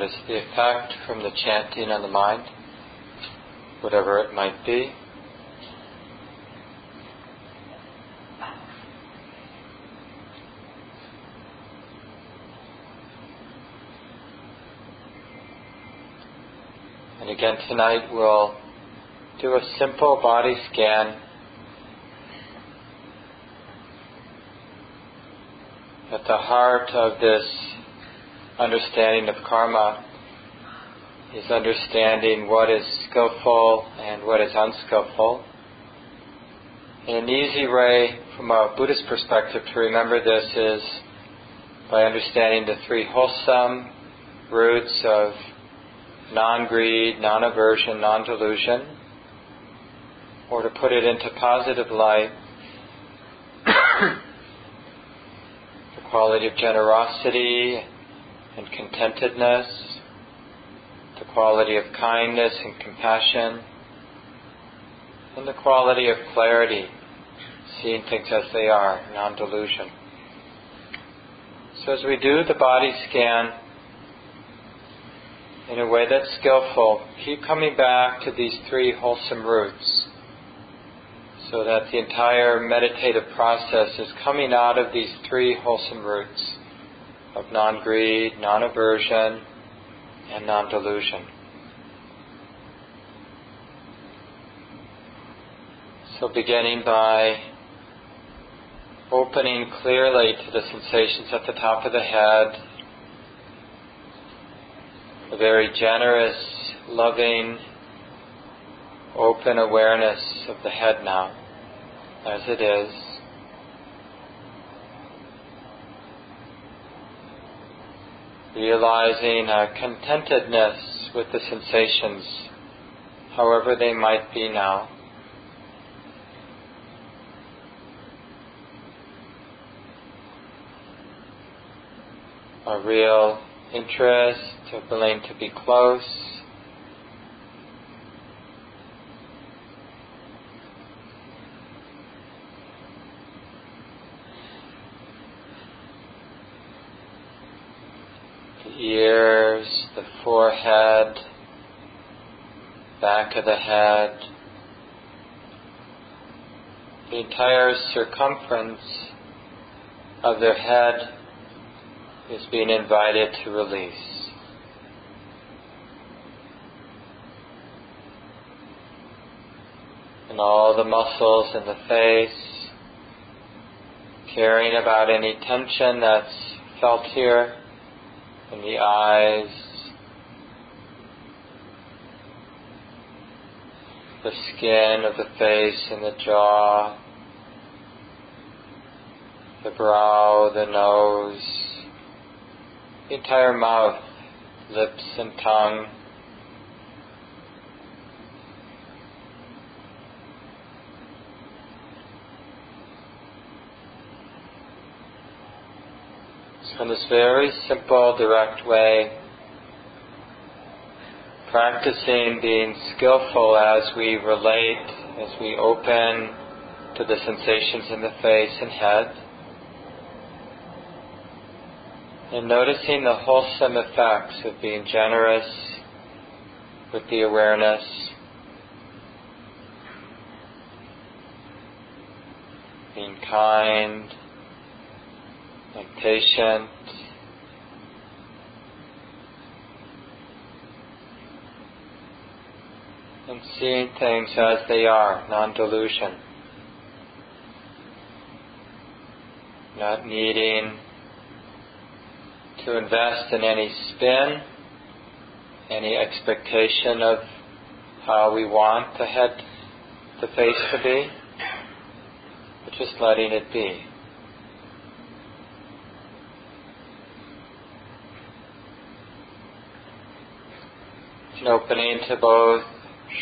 Notice the effect from the chanting on the mind, whatever it might be. And again, tonight we'll do a simple body scan at the heart of this understanding of karma is understanding what is skillful and what is unskillful. And an easy way from a Buddhist perspective to remember this is by understanding the three wholesome roots of non-greed, non-aversion, non-delusion, or to put it into positive light, the quality of generosity and contentedness, the quality of kindness and compassion, and the quality of clarity, seeing things as they are, non-delusion. So as we do the body scan, in a way that's skillful, keep coming back to these three wholesome roots so that the entire meditative process is coming out of these three wholesome roots of non greed, non aversion, and non delusion. So, beginning by opening clearly to the sensations at the top of the head a very generous, loving, open awareness of the head now, as it is. Realizing a contentedness with the sensations, however they might be now. A real interest, a willing to be close. The ears, the forehead, back of the head, the entire circumference of their head is being invited to release. And all the muscles in the face, caring about any tension that's felt here in the eyes, the skin of the face and the jaw, the brow, the nose, the entire mouth, lips, and tongue. In this very simple, direct way, practicing being skillful as we relate, as we open to the sensations in the face and head. And noticing the wholesome effects of being generous with the awareness. Being kind and patient. And seeing things as they are, non delusion. Not needing to invest in any spin, any expectation of how we want the head, the face to be, but just letting it be. And opening to both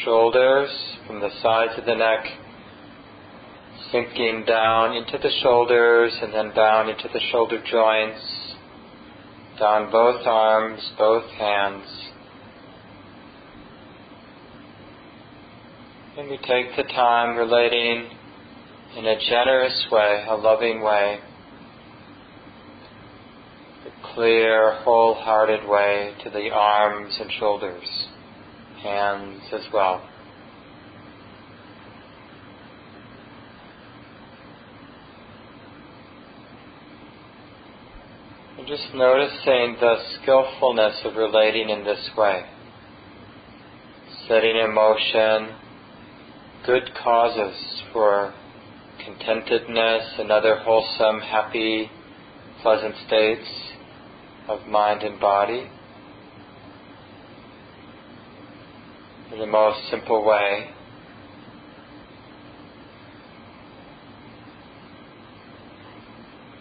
shoulders from the sides of the neck, sinking down into the shoulders and then down into the shoulder joints down both arms, both hands. And we take the time relating in a generous way, a loving way, clear, wholehearted way to the arms and shoulders, hands as well. Just noticing the skillfulness of relating in this way, setting in motion good causes for contentedness and other wholesome, happy, pleasant states of mind and body in the most simple way.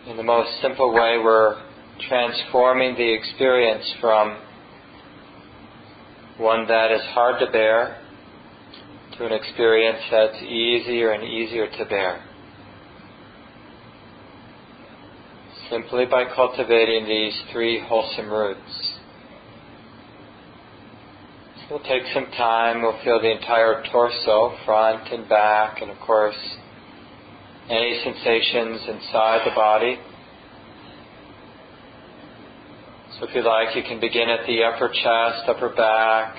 In the most simple way, we're transforming the experience from one that is hard to bear to an experience that's easier and easier to bear. Simply by cultivating these three wholesome roots. We'll take some time, we'll feel the entire torso, front and back, and of course, any sensations inside the body. So if you like, you can begin at the upper chest, upper back.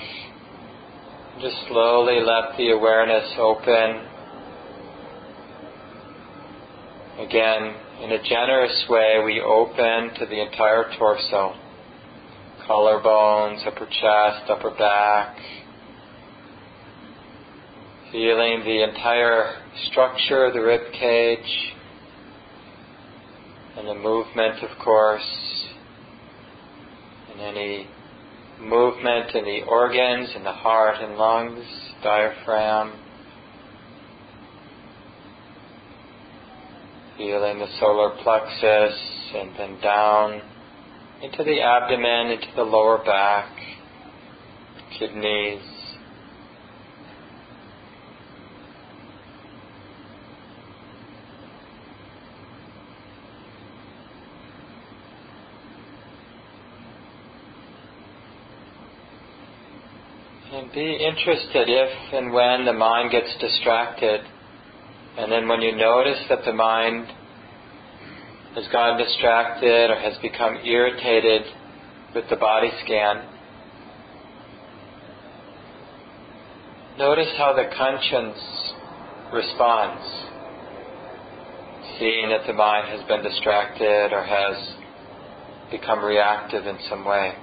Just slowly let the awareness open. Again, in a generous way, we open to the entire torso. Collarbones, upper chest, upper back. Feeling the entire structure of the rib cage and the movement, of course and any movement in the organs, in the heart and lungs, diaphragm. Feeling the solar plexus and then down into the abdomen, into the lower back, kidneys, And be interested if and when the mind gets distracted. And then when you notice that the mind has gotten distracted or has become irritated with the body scan, notice how the conscience responds, seeing that the mind has been distracted or has become reactive in some way.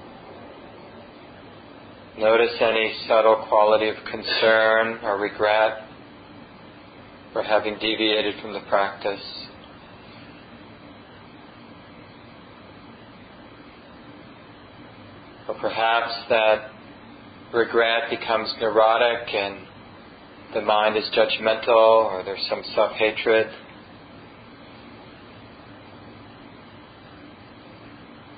Notice any subtle quality of concern or regret for having deviated from the practice. Or perhaps that regret becomes neurotic and the mind is judgmental or there's some self hatred.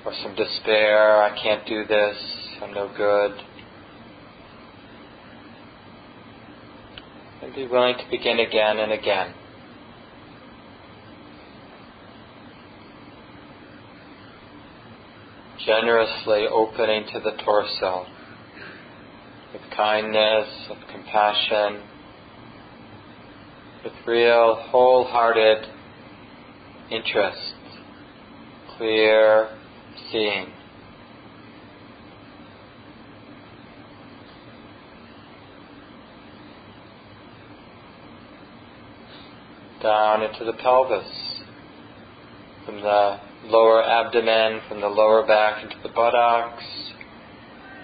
Or some despair, I can't do this, I'm no good. and be willing to begin again and again. Generously opening to the torso with kindness, with compassion, with real wholehearted interest, clear seeing. Down into the pelvis, from the lower abdomen, from the lower back into the buttocks,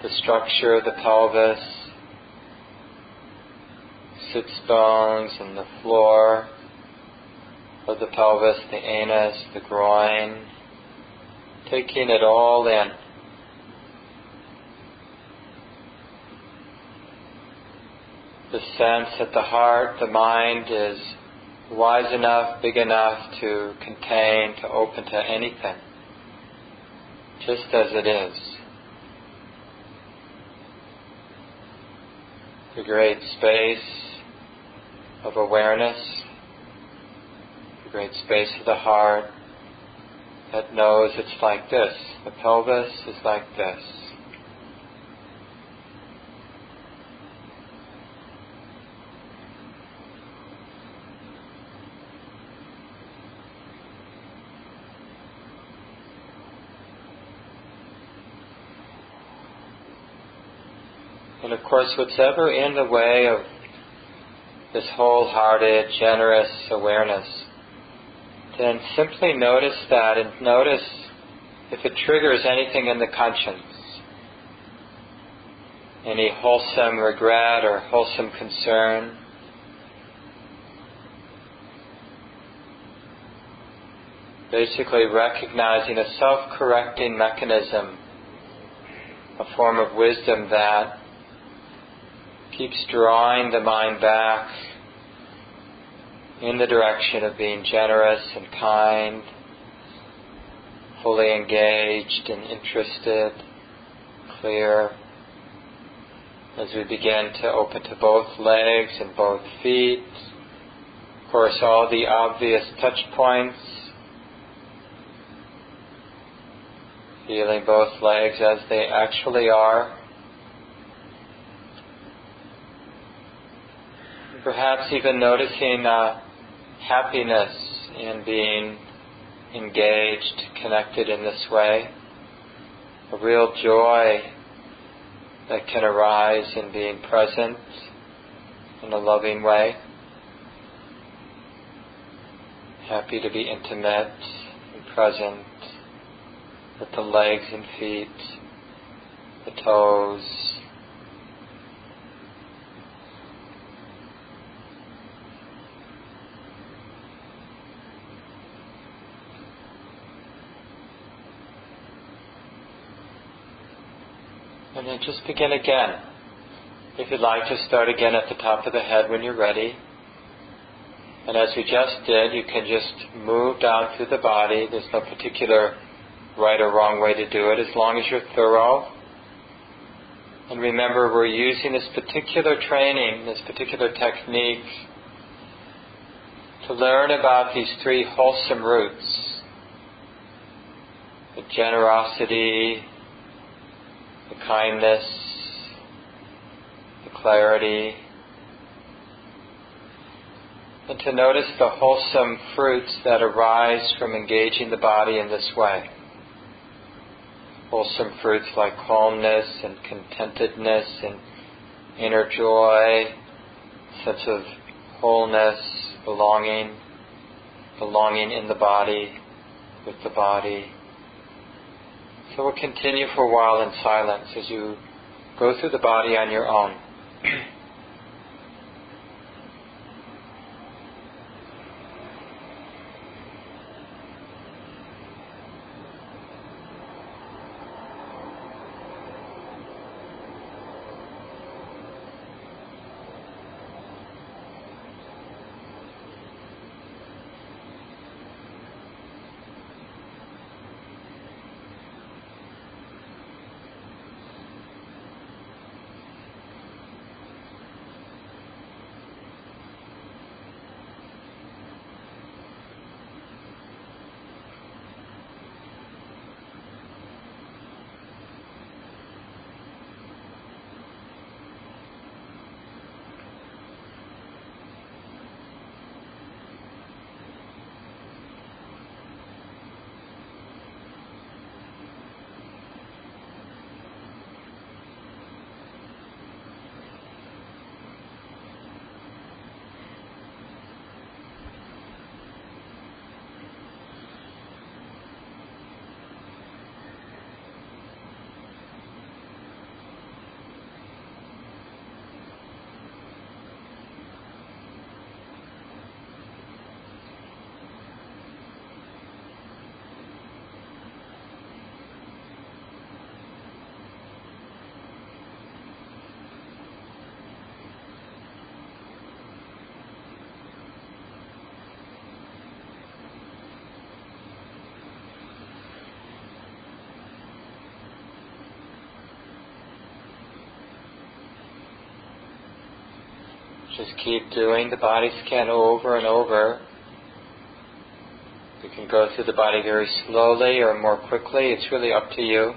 the structure of the pelvis, sits bones and the floor of the pelvis, the anus, the groin, taking it all in. The sense that the heart, the mind is wise enough, big enough to contain, to open to anything, just as it is. The great space of awareness, the great space of the heart that knows it's like this. The pelvis is like this. And of course, whatever in the way of this wholehearted, generous awareness, then simply notice that and notice if it triggers anything in the conscience. Any wholesome regret or wholesome concern. Basically, recognizing a self correcting mechanism, a form of wisdom that keeps drawing the mind back in the direction of being generous and kind, fully engaged and interested, clear. As we begin to open to both legs and both feet, of course, all the obvious touch points, feeling both legs as they actually are. Perhaps even noticing uh, happiness in being engaged, connected in this way, a real joy that can arise in being present in a loving way. Happy to be intimate and present with the legs and feet, the toes, And then just begin again. If you'd like, to start again at the top of the head when you're ready. And as we just did, you can just move down through the body. There's no particular right or wrong way to do it as long as you're thorough. And remember, we're using this particular training, this particular technique, to learn about these three wholesome roots the generosity, the kindness, the clarity, and to notice the wholesome fruits that arise from engaging the body in this way. Wholesome fruits like calmness and contentedness and inner joy, sense of wholeness, belonging, belonging in the body, with the body. So we'll continue for a while in silence as you go through the body on your own. Just keep doing the body scan over and over. You can go through the body very slowly or more quickly. It's really up to you.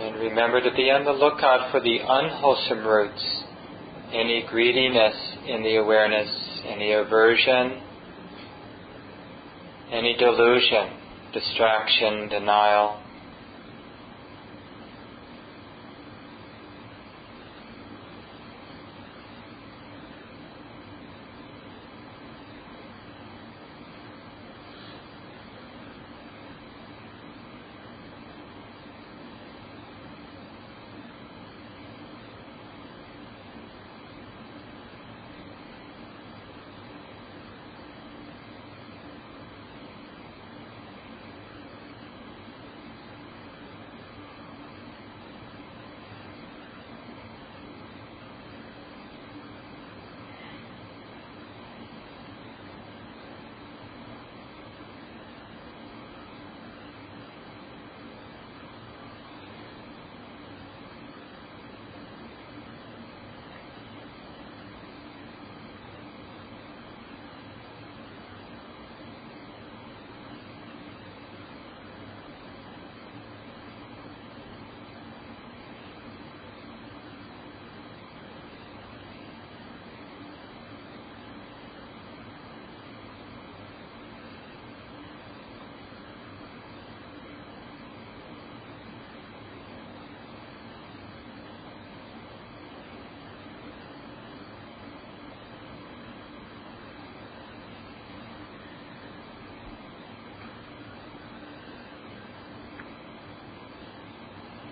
And remember to be on the lookout for the unwholesome roots any greediness in the awareness, any aversion, any delusion, distraction, denial.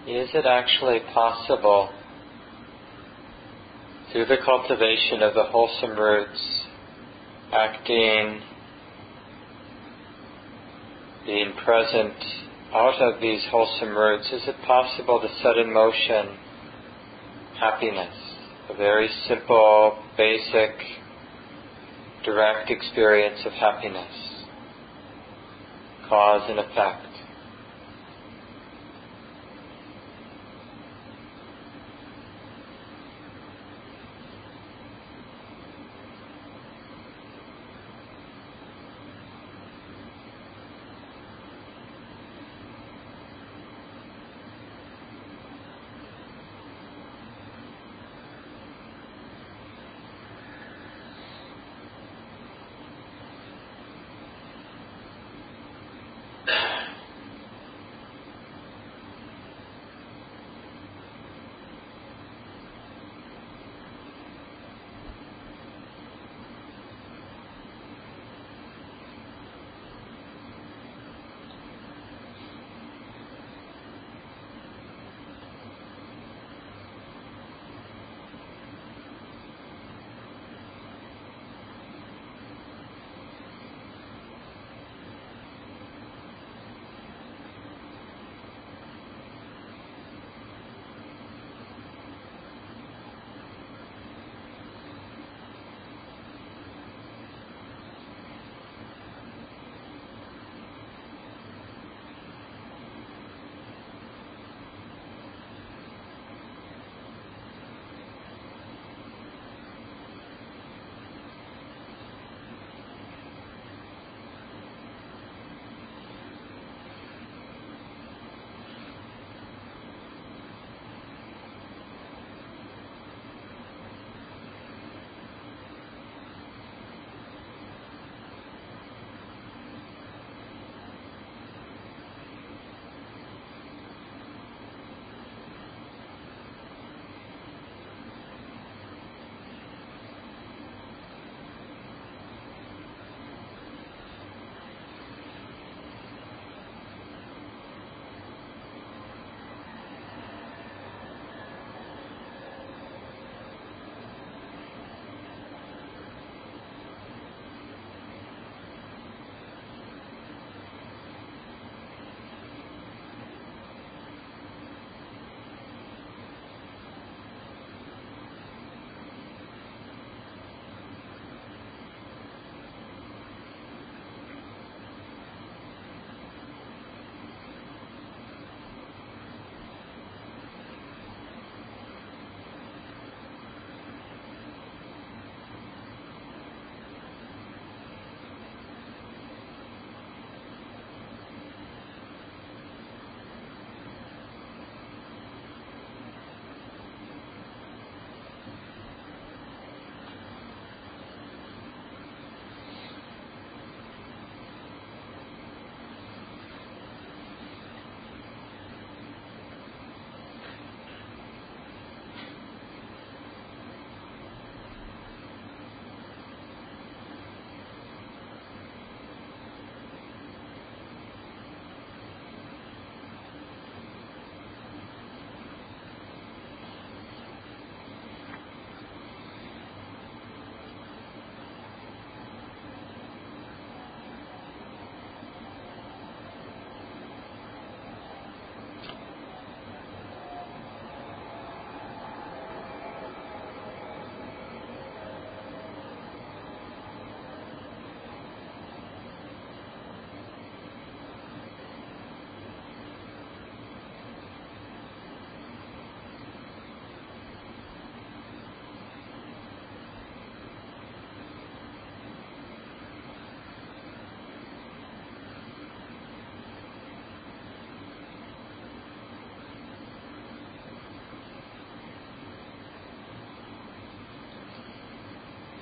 Is it actually possible through the cultivation of the wholesome roots, acting, being present out of these wholesome roots, is it possible to set in motion happiness, a very simple, basic, direct experience of happiness, cause and effect?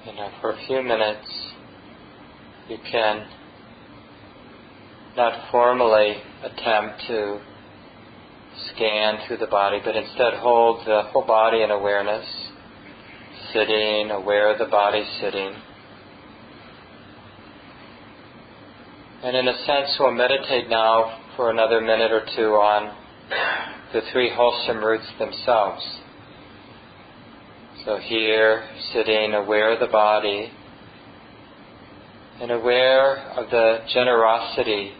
You know, for a few minutes, you can not formally attempt to scan through the body, but instead hold the whole body in awareness, sitting, aware of the body sitting. And in a sense, we'll meditate now for another minute or two on the three wholesome roots themselves. So here, sitting aware of the body and aware of the generosity,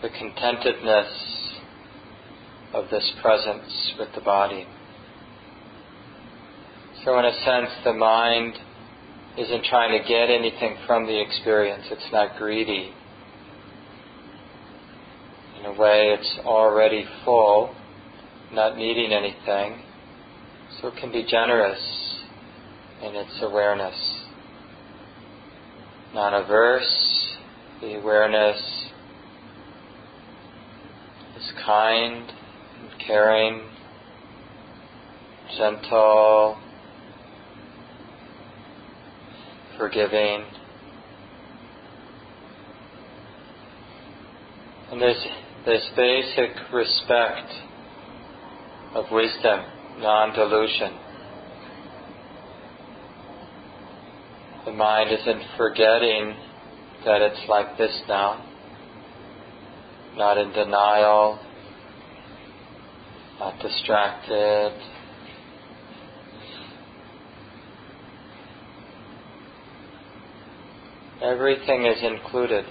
the contentedness of this presence with the body. So, in a sense, the mind isn't trying to get anything from the experience, it's not greedy. In a way, it's already full, not needing anything, so it can be generous in its awareness. Not averse, the awareness is kind and caring, gentle, forgiving. And there's this basic respect of wisdom, non delusion. The mind isn't forgetting that it's like this now, not in denial, not distracted. Everything is included.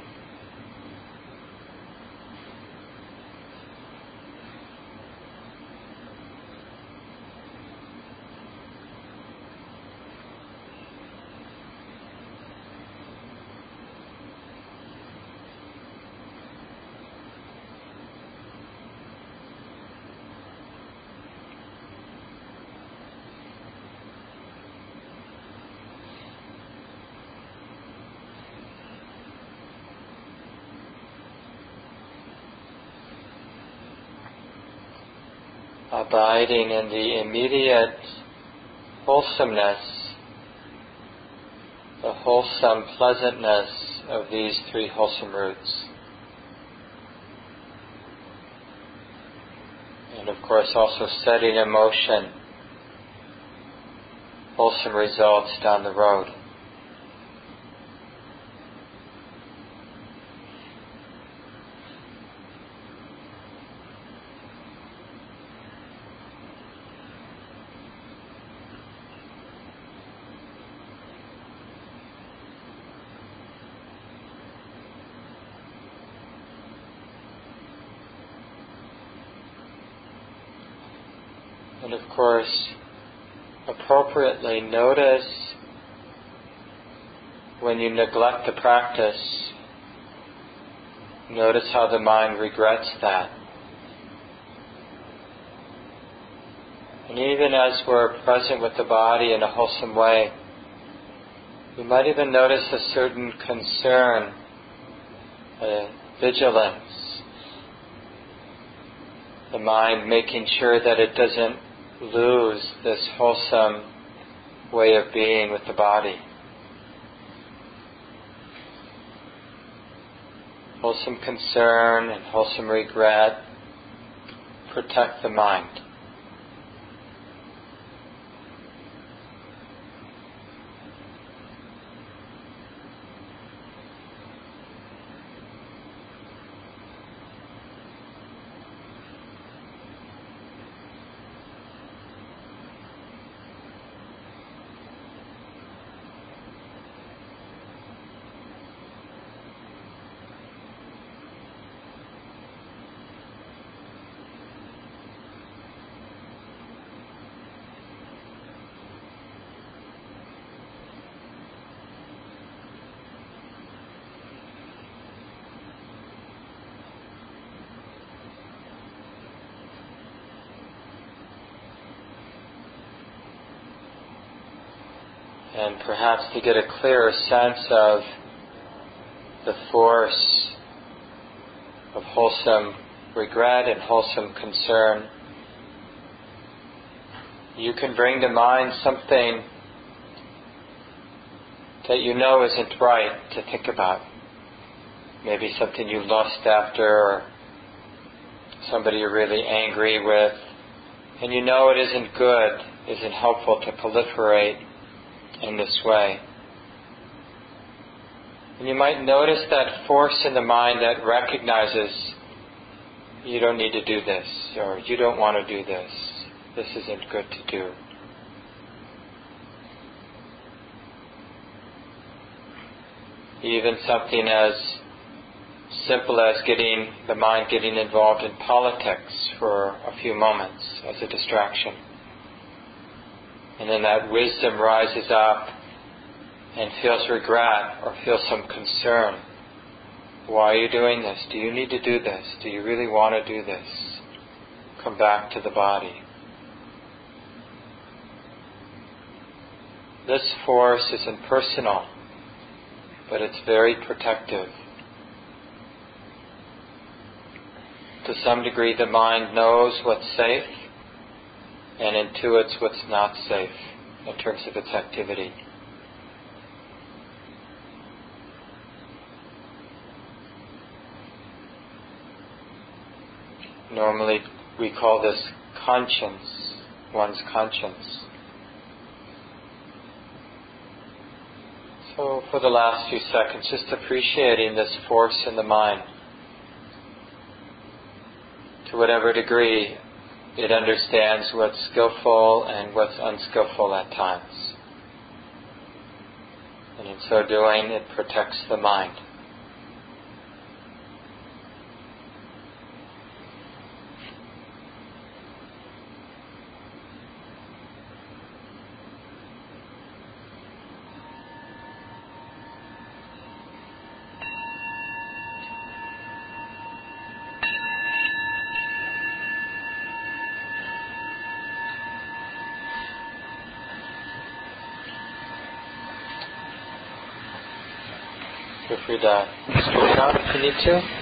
Abiding in the immediate wholesomeness, the wholesome pleasantness of these three wholesome roots. And of course, also setting in motion wholesome results down the road. And of course, appropriately notice when you neglect the practice, notice how the mind regrets that. And even as we're present with the body in a wholesome way, we might even notice a certain concern, a vigilance. The mind making sure that it doesn't lose this wholesome way of being with the body. Wholesome concern and wholesome regret protect the mind. And perhaps to get a clearer sense of the force of wholesome regret and wholesome concern, you can bring to mind something that you know isn't right to think about. Maybe something you lust after, or somebody you're really angry with, and you know it isn't good, isn't helpful to proliferate in this way. And you might notice that force in the mind that recognizes you don't need to do this, or you don't want to do this, this isn't good to do. Even something as simple as getting the mind getting involved in politics for a few moments as a distraction. And then that wisdom rises up and feels regret or feels some concern. Why are you doing this? Do you need to do this? Do you really want to do this? Come back to the body. This force is impersonal, but it's very protective. To some degree, the mind knows what's safe and intuits what's not safe in terms of its activity. Normally, we call this conscience, one's conscience. So, for the last few seconds, just appreciating this force in the mind. To whatever degree it understands what's skillful and what's unskillful at times. And in so doing, it protects the mind. Feel free to straighten out if you need to.